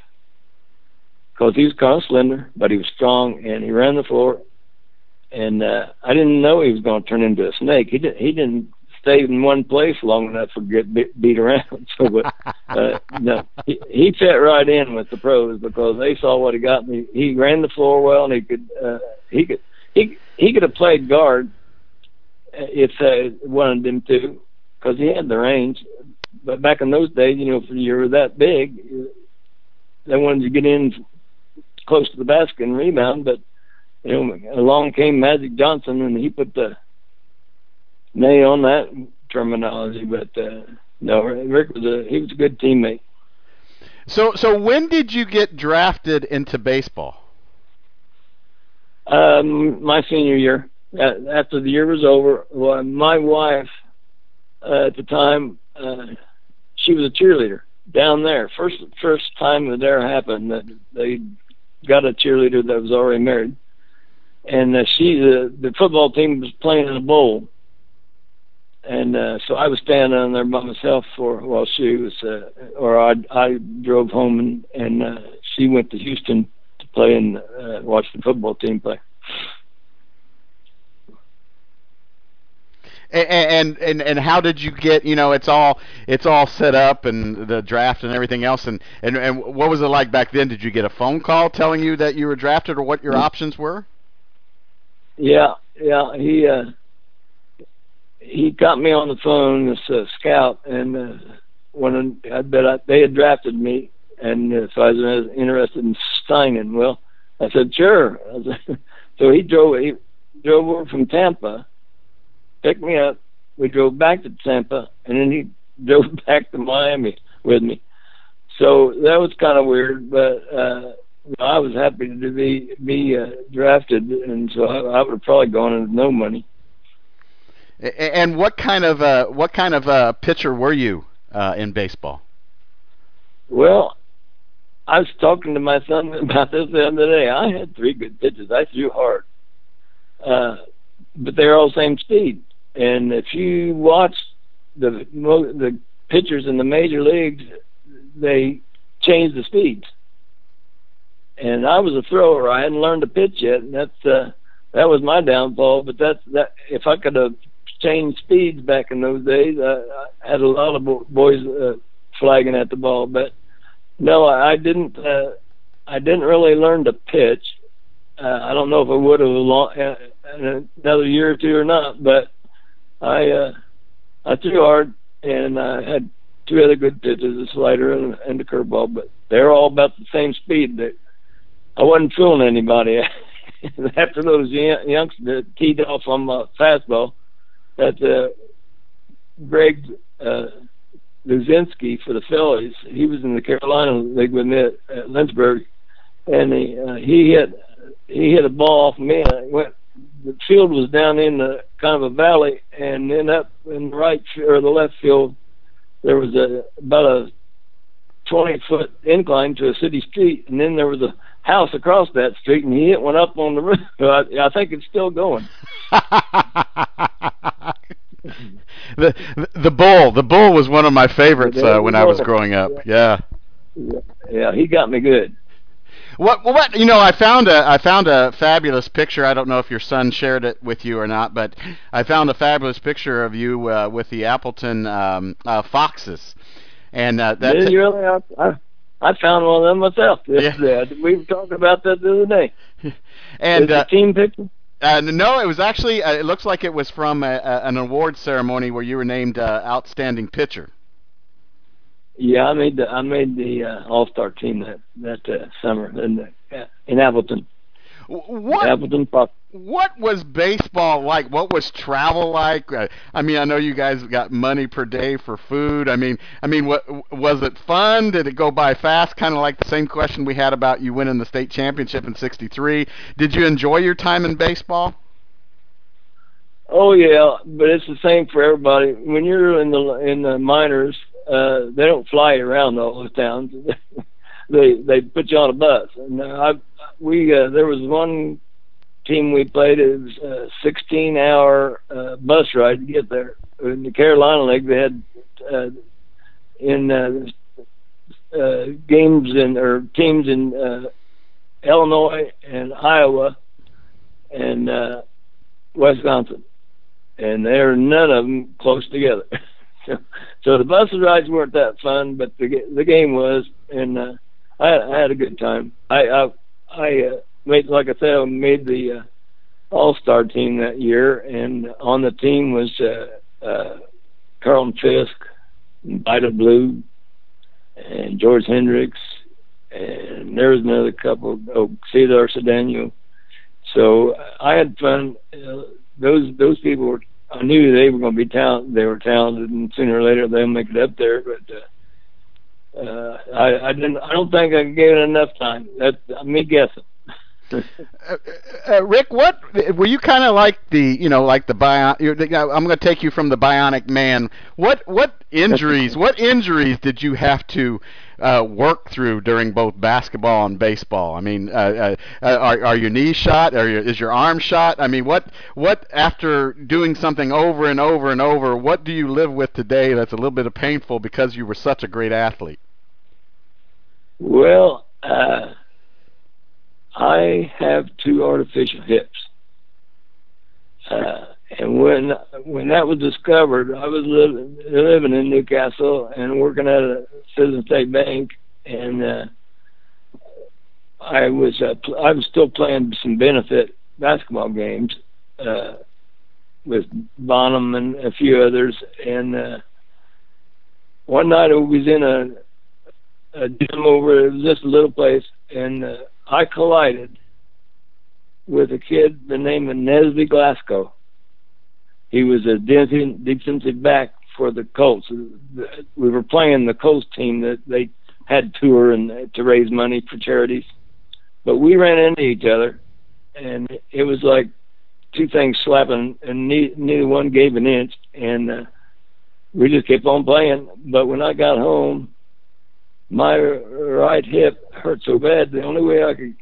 because he was kind of slender, but he was strong and he ran the floor. And uh, I didn't know he was going to turn into a snake. He didn't. He didn't stay in one place long enough to get beat, beat around. So, but uh, no, he, he fit right in with the pros because they saw what he got. And he, ran the floor well, and he could. Uh, he could. He he could have played guard if they wanted him to, because he had the range but back in those days, you know, if you were that big, they wanted to get in close to the basket and rebound. But you know, along came Magic Johnson, and he put the nail on that terminology. But uh, no, Rick was a he was a good teammate. So, so when did you get drafted into baseball? Um, my senior year. After the year was over, well, my wife uh, at the time uh, she was a cheerleader down there. First first time that ever happened that they got a cheerleader that was already married, and uh, she the the football team was playing in a bowl, and uh, so I was standing on there by myself for while she was, uh, or I I drove home and and uh, she went to Houston to play and uh, watch the football team play. and and and how did you get you know it's all it's all set up and the draft and everything else. And and and what was it like back then? Did you get a phone call telling you that you were drafted or what your options were yeah yeah he uh he got me on the phone this uh, scout and uh when I bet I, they had drafted me and uh, so I was interested in signing well I said sure I said, so he drove he drove over from Tampa picked me up. We drove back to Tampa, and then he drove back to Miami with me. So that was kind of weird, but uh, I was happy to be be uh, drafted, and so I, I would have probably gone into no money. And what kind of uh, what kind of uh, pitcher were you uh, in baseball? Well, I was talking to my son about this the other day. I had three good pitches. I threw hard, uh, but they're all same speed. And if you watch the the pitchers in the major leagues, they change the speeds. And I was a thrower. I hadn't learned to pitch yet, and that's uh, that was my downfall. But that's that. If I could have changed speeds back in those days, I, I had a lot of boys uh, flagging at the ball. But no, I didn't. Uh, I didn't really learn to pitch. Uh, I don't know if I would have long, uh, another year or two or not, but I uh, I threw hard and I had two other good pitches, a slider and, and a curveball, but they're all about the same speed. That I wasn't fooling anybody. After those young, youngsters teed off on my fastball, that uh, Greg uh, Luzinski for the Phillies, he was in the Carolina League with me at, at Lynchburg, and he uh, he hit he hit a ball off me and it went the field was down in the kind of a valley, and then up in the right or the left field, there was a about a 20 foot incline to a city street, and then there was a house across that street, and he hit one up on the roof. I, I think it's still going. the the bull, the bull was one of my favorites uh, when I was growing up. Yeah. yeah, he got me good. What? What? You know, I found a I found a fabulous picture. I don't know if your son shared it with you or not, but I found a fabulous picture of you uh, with the Appleton um, uh, Foxes, and uh, that's Did you really? I, I, I found one of them myself. Yeah. Yeah. We were talking about that the other day. and uh, a team picture? uh, no, it was actually uh, it looks like it was from a, a, an award ceremony where you were named uh, outstanding pitcher. Yeah, I made the I made the uh, All Star team that that uh, summer in uh, in Appleton. What Appleton Fox. what was baseball like? What was travel like? Uh, I mean, I know you guys got money per day for food. I mean, I mean, what was it fun? Did it go by fast? Kind of like the same question we had about you winning the state championship in '63. Did you enjoy your time in baseball? Oh yeah, but it's the same for everybody. When you're in the in the minors, uh, they don't fly you around all those towns. they they put you on a bus. And uh, I we uh, there was one team we played. It was a 16 hour uh, bus ride to get there. In the Carolina League, they had uh, in uh, uh, games in or teams in uh, Illinois and Iowa and uh, Wisconsin and they're none of them close together. so, so the bus rides weren't that fun, but the the game was, and uh, I, I had a good time. I I, I uh, made like I said, I made the uh, All Star team that year, and on the team was uh, uh, Carlton Fisk, Vida Blue, and George Hendricks, and there was another couple. Oh, Cesar Cedeno. So I had fun. Uh, those those people were. I knew they were going to be talented. They were talented, and sooner or later they'll make it up there. But uh, uh, I, I didn't. I don't think I gave it enough time. That's me guessing. Uh, uh, Rick, what were you kind of like the you know like the bion? I'm going to take you from the Bionic Man. What what injuries? what injuries did you have to uh, work through during both basketball and baseball? I mean, uh, uh, uh, are are your knees shot? Are your, is your arm shot? I mean, what what after doing something over and over and over? What do you live with today that's a little bit of painful because you were such a great athlete? Well, uh, I have two artificial hips. Uh, and when when that was discovered, I was living living in Newcastle and working at a Citizen State Bank, and uh, I was uh, pl- I was still playing some benefit basketball games uh, with Bonham and a few others. And uh, one night I was in a, a gym over a little place, and uh, I collided with a kid the name of Nesby Glasgow. He was a defensive back for the Colts. We were playing the Colts team that they had tour and to raise money for charities. But we ran into each other, and it was like two things slapping, and neither one gave an inch, and uh, we just kept on playing. But when I got home, my right hip hurt so bad. The only way I could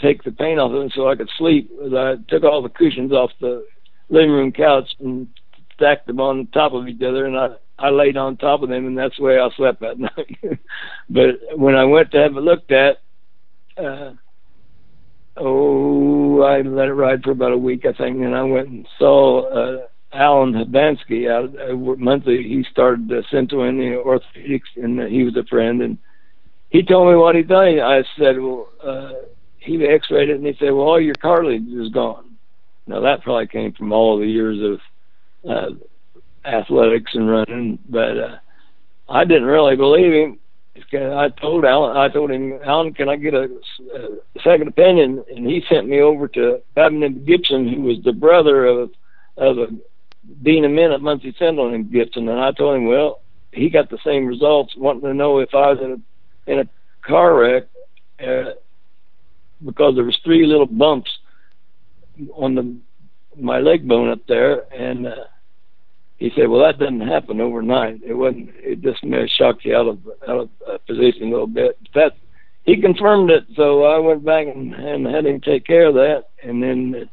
take the pain off of it so I could sleep was I took all the cushions off the living room couch and stacked them on top of each other, and I I laid on top of them, and that's the way I slept that night. but when I went to have it looked at, uh, oh, I let it ride for about a week, I think, and I went and saw uh, Alan Habansky out uh, monthly. He started uh, Central Indiana Orthopedics, and uh, he was a friend, and he told me what he done. I said, well, uh, he X-rayed it, and he said, well, all your cartilage is gone. Now that probably came from all the years of uh, athletics and running, but uh, I didn't really believe him. I told Alan, I told him, Alan, can I get a, a second opinion? And he sent me over to Abington Gibson, who was the brother of of a dean of men at Muncie Central in Gibson. And I told him, well, he got the same results, wanting to know if I was in a in a car wreck uh, because there was three little bumps on the my leg bone up there, and uh, he said, "Well, that doesn't happen overnight. It wasn't. It just may have shocked you out of out of uh, position a little bit." That he confirmed it, so I went back and, and had him take care of that, and then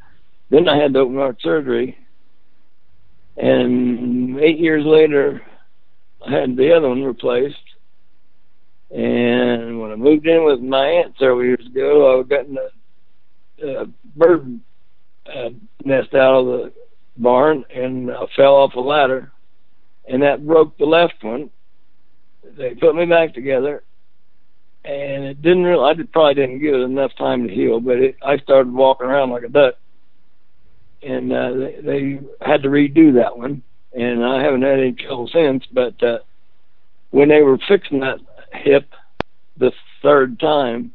then I had the open heart surgery, and eight years later, I had the other one replaced, and when I moved in with my aunt several years ago. I got a, a bird uh, nest out of the barn and I fell off a ladder, and that broke the left one. They put me back together, and it didn't really. I probably didn't give it enough time to heal, but it, I started walking around like a duck, and uh, they, they had to redo that one, and I haven't had any trouble since. But uh, when they were fixing that hip the third time,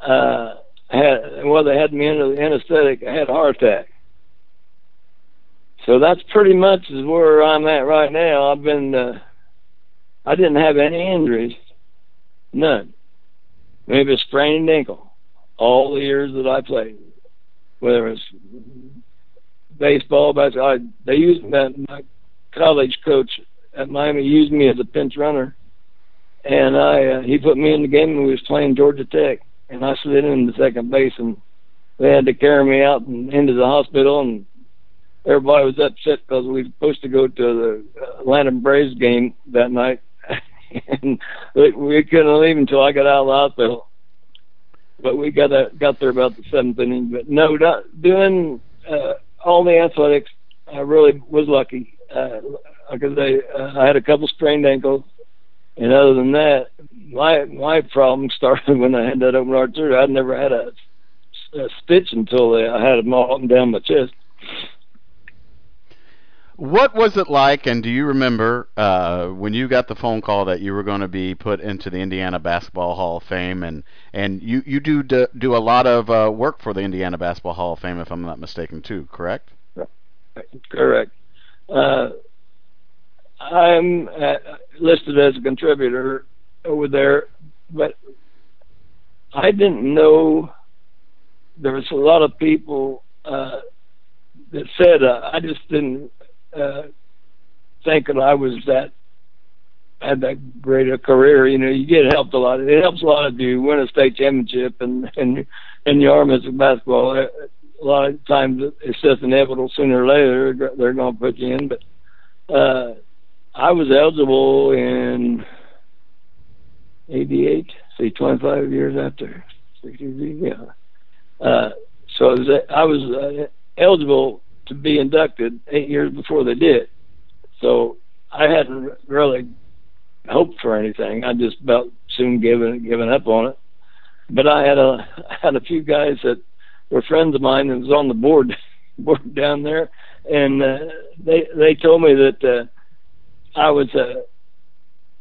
uh, had well, they had me under the anesthetic. I had a heart attack. So that's pretty much is where I'm at right now. I've been, uh, I didn't have any injuries, none. Maybe a sprained ankle, all the years that I played, whether it's baseball, basketball. I, they used my, my college coach at Miami used me as a pinch runner, and I uh, he put me in the game when we was playing Georgia Tech, and I slid in the second base, and they had to carry me out and into the hospital, and everybody was upset because we were supposed to go to the Atlanta Braves game that night, and we couldn't leave until I got out of the hospital. But we got a, got there about the seventh inning. But no, not doing uh, all the athletics. I really was lucky because uh, I uh, I had a couple sprained ankles, and other than that, my my problem started when I had that open heart surgery. I'd never had a, a stitch until I had them all down my chest. What was it like, and do you remember uh, when you got the phone call that you were going to be put into the Indiana Basketball Hall of Fame, and and you you do do, do a lot of uh, work for the Indiana Basketball Hall of Fame, if I'm not mistaken, too, correct? Correct. Uh, I'm uh, listed as a contributor over there, but I didn't know there was a lot of people uh, that said uh, I just didn't thinking I was that had that great a career. You know, you get helped a lot. It helps a lot if you win a state championship and and in the arm as a basketball. Uh, a lot of times it's just inevitable. Sooner or later they're going to put you in. But uh, I was eligible in '88. See, 25 years after 60. Yeah. Uh, so I was, I was uh, eligible to be inducted eight years before they did. So I hadn't really hoped for anything. I just about soon given given up on it. But I had a had a few guys that were friends of mine that was on the board board down there, and uh, they they told me that uh, I was uh,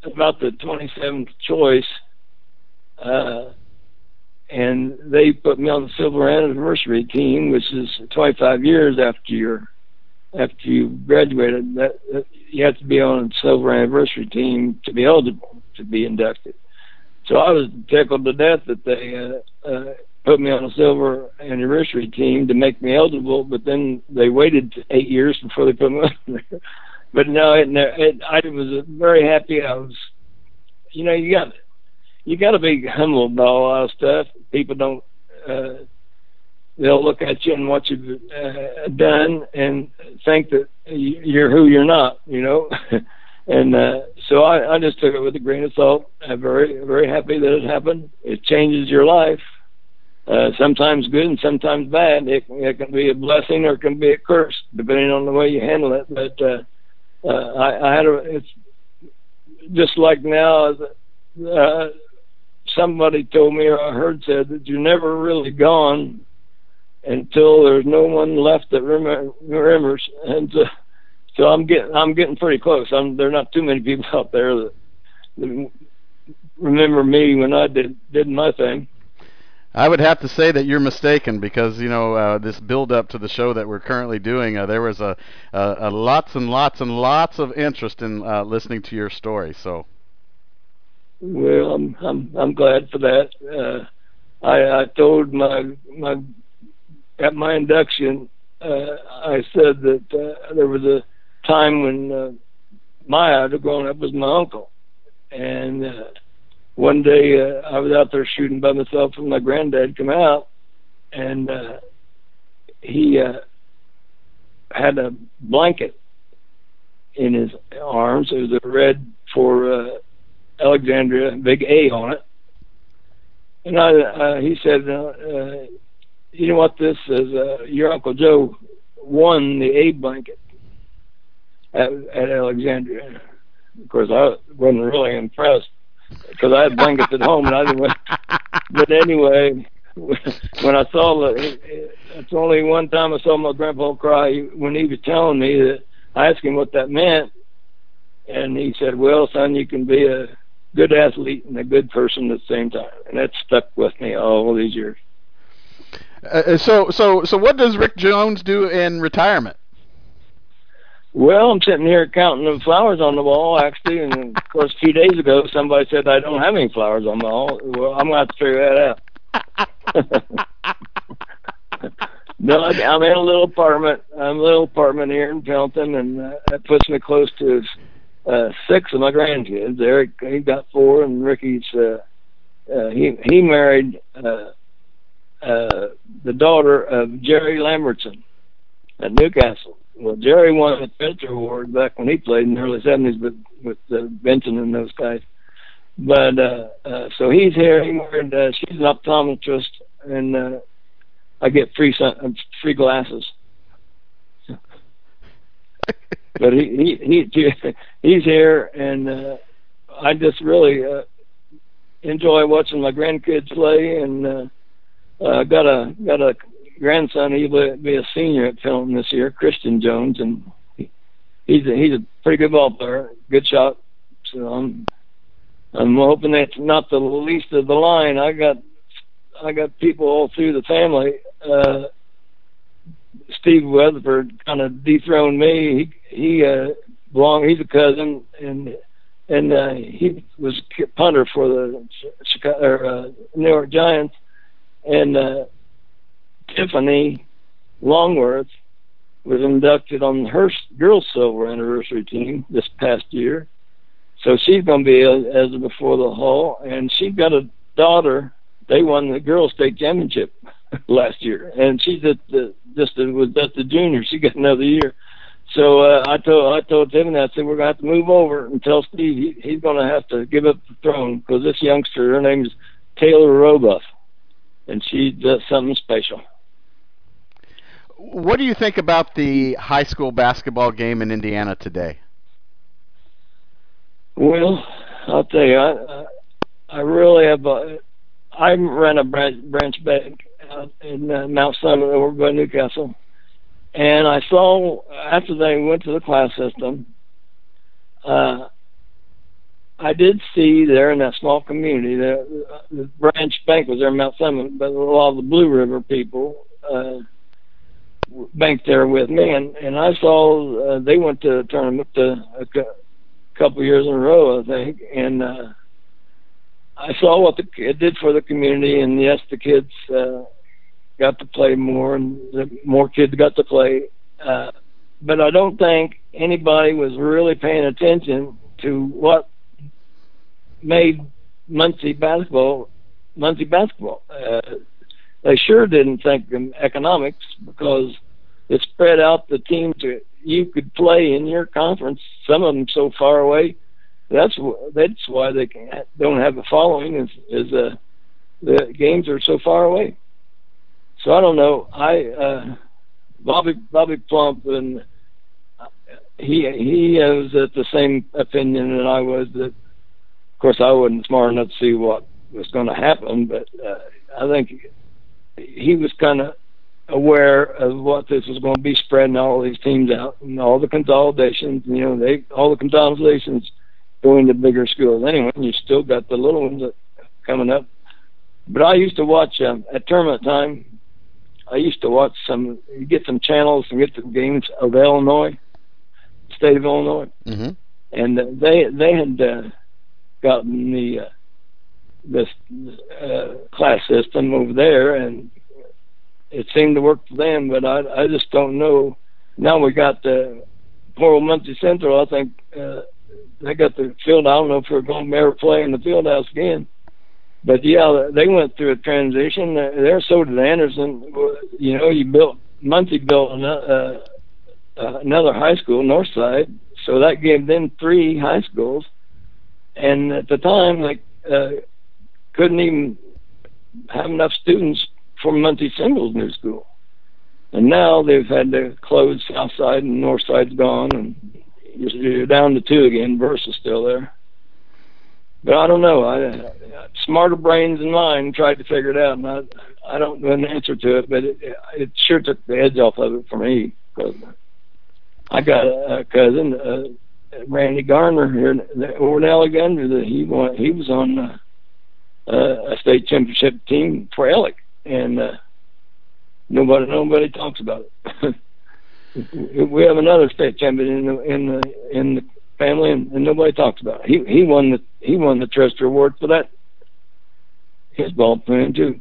about the 27th choice. Uh, and they put me on the silver anniversary team, which is 25 years after your after you graduated. That, that you have to be on a silver anniversary team to be eligible to be inducted. So I was tickled to death that they uh, uh, put me on a silver anniversary team to make me eligible, but then they waited eight years before they put me on there. But no, it, it, I was very happy. I was, you know, you got you got to be humble about a lot of stuff. People don't. Uh, they'll look at you and what you've uh, done and think that you're who you're not. You know. and uh, so I, I just took it with a grain of salt. I'm very, very happy that it happened. It changes your life. Uh, sometimes good and sometimes bad. It, it can be a blessing or it can be a curse, depending on the way you handle it. But uh, uh, I, I had a. It's just like now. Uh, somebody told me or I heard said that you're never really gone until there's no one left that remembers. And so, so I'm getting I'm getting pretty close. I'm there are not too many people out there that, that remember me when I did did my thing. I would have to say that you're mistaken because you know uh, this build up to the show that we're currently doing. Uh, there was a, a, a, lots and lots and lots of interest in uh, listening to your story. So well, I'm I'm I'm glad for that. Uh, I I told my my at my induction, uh, I said that uh, there was a time when uh, my idol growing up was my uncle, and uh, one day uh, I was out there shooting by myself, and my granddad come out, and uh, he uh, had a blanket in his arms. It was a red for uh, Alexandria, big A on it. and I, uh, he said, uh, uh, "You know what? This is uh, your Uncle Joe won the A blanket at, at Alexandria." Of course, I wasn't really impressed because I had blankets at home and I didn't. But anyway, when I saw the, it's only one time I saw my grandpa cry when he was telling me that I asked him what that meant, and he said, "Well, son, you can be a good athlete and a good person at the same time," and that stuck with me all these years. Uh, so, so, so, what does Rick Jones do in retirement? Well, I'm sitting here counting the flowers on the wall, actually, and of course, a few days ago, somebody said I don't have any flowers on the wall. Well, I'm have to figure that out. no, I'm in a little apartment. I'm a little apartment here in Pelton, and uh, that puts me close to uh, six of my grandkids. Eric, he got four, and Ricky's. Uh, uh, he he married uh, uh, the daughter of Jerry Lambertson at Newcastle well, Jerry won the Spencer Award back when he played in the early '70s, with with uh, Benson and those guys. But uh, uh, so he's here. He married. Uh, she's an optometrist, and uh, I get free sun, free glasses. but he he he he's here, and uh, I just really uh, enjoy watching my grandkids play, and uh, uh, got a got a grandson, he will be a senior at Pelton this year, Christian Jones, and he's a, he's a pretty good ball player, good shot. So I'm I'm hoping that's not the least of the line. I got I got people all through the family. Uh, Steve Weatherford kind of dethroned me. He he uh, belonged. He's a cousin, and and uh, he was punter for the Chicago, or, uh, New York Giants, and uh, Tiffany Longworth was inducted on her girls' silver anniversary team this past year. So she's going to be as before the Hall, and she's got a daughter. They won the girls' state championship last year, and she's at the just was at the junior. She got another year. So uh, I told I told Tiffany I said we're gonna have to move over and tell Steve he, he's gonna have to give up the throne because this youngster her name's Taylor Robuff, and she does something special what do you think about the high school basketball game in Indiana today? Well, I'll tell you, I I really have. A, I ran a branch, branch bank out in uh, Mount Summit over by Newcastle, and I saw after they went to the class system. Uh, I did see there in that small community, the, the branch bank was there in Mount Summit, but a lot of the Blue River people uh, banked there with me, and and I saw uh, they went to a tournament uh, a couple years in a row, I think, and uh, I saw what the it did for the community, and yes, the kids uh, got to play more, and the more kids got to play. Uh, but I don't think anybody was really paying attention to what made Muncie basketball Muncie basketball. Uh, they sure didn't think of economics because it spread out the teams that you could play in your conference. Some of them so far away. That's that's why they don't have a following. Is is uh, the games are so far away. So I don't know. I uh, Bobby Bobby Plump and he he was at the same opinion that I was. That of course I wasn't smart enough to see what was going to happen, but uh, I think he was kind of aware of what this was going to be spreading all these teams out and all the consolidations. You know, they all the consolidations going to bigger schools. Anyway, you still got the little ones coming up. But I used to watch um, at tournament time. I used to watch some, get some channels and get the games of Illinois, state of Illinois, mm-hmm. and they they had uh, gotten the uh, this uh, class system over there, and it seemed to work for them. But I I just don't know. Now we got the poor old Muncie Central. I think uh, they got the field. I don't know if we're going to ever play in the field house again. But yeah, they went through a transition. There, so did Anderson. You know, you built Muncie built another, uh, uh, another high school, Northside, so that gave them three high schools. And at the time, like uh, couldn't even have enough students for Muncie Singles New School. And now they've had to close South Side and North Side's gone, and you're, you're down to two again. Versa's still there. But I don't know. I, smarter brains than mine tried to figure it out, and I I don't know an answer to it. But it, it sure took the edge off of it for me because I got a, a cousin, uh, Randy Garner here over in Alexandria. He won. He was on uh, uh, a state championship team for Ellick, and uh, nobody nobody talks about it. we have another state champion in the in the in the family, and, and nobody talks about it. He he won the he won the Trester Award for that. His ball playing too.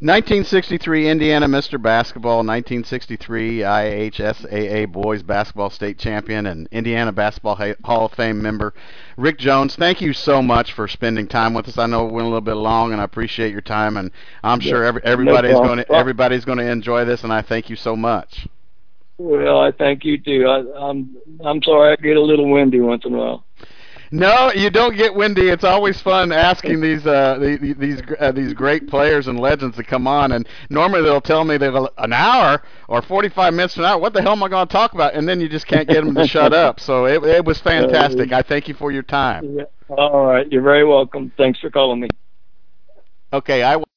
1963 Indiana Mr. Basketball, 1963 IHSAA Boys Basketball State Champion, and Indiana Basketball Hall of Fame member Rick Jones. Thank you so much for spending time with us. I know it went a little bit long, and I appreciate your time. And I'm sure every, everybody's no going to everybody's going to enjoy this, and I thank you so much. Well, I thank you too. I, I'm I'm sorry I get a little windy once in a while. No, you don't get windy. It's always fun asking these uh, these uh, these great players and legends to come on. And normally they'll tell me they'll an hour or 45 minutes from now. What the hell am I going to talk about? And then you just can't get them to shut up. So it it was fantastic. I thank you for your time. Yeah. All right, you're very welcome. Thanks for calling me. Okay, I.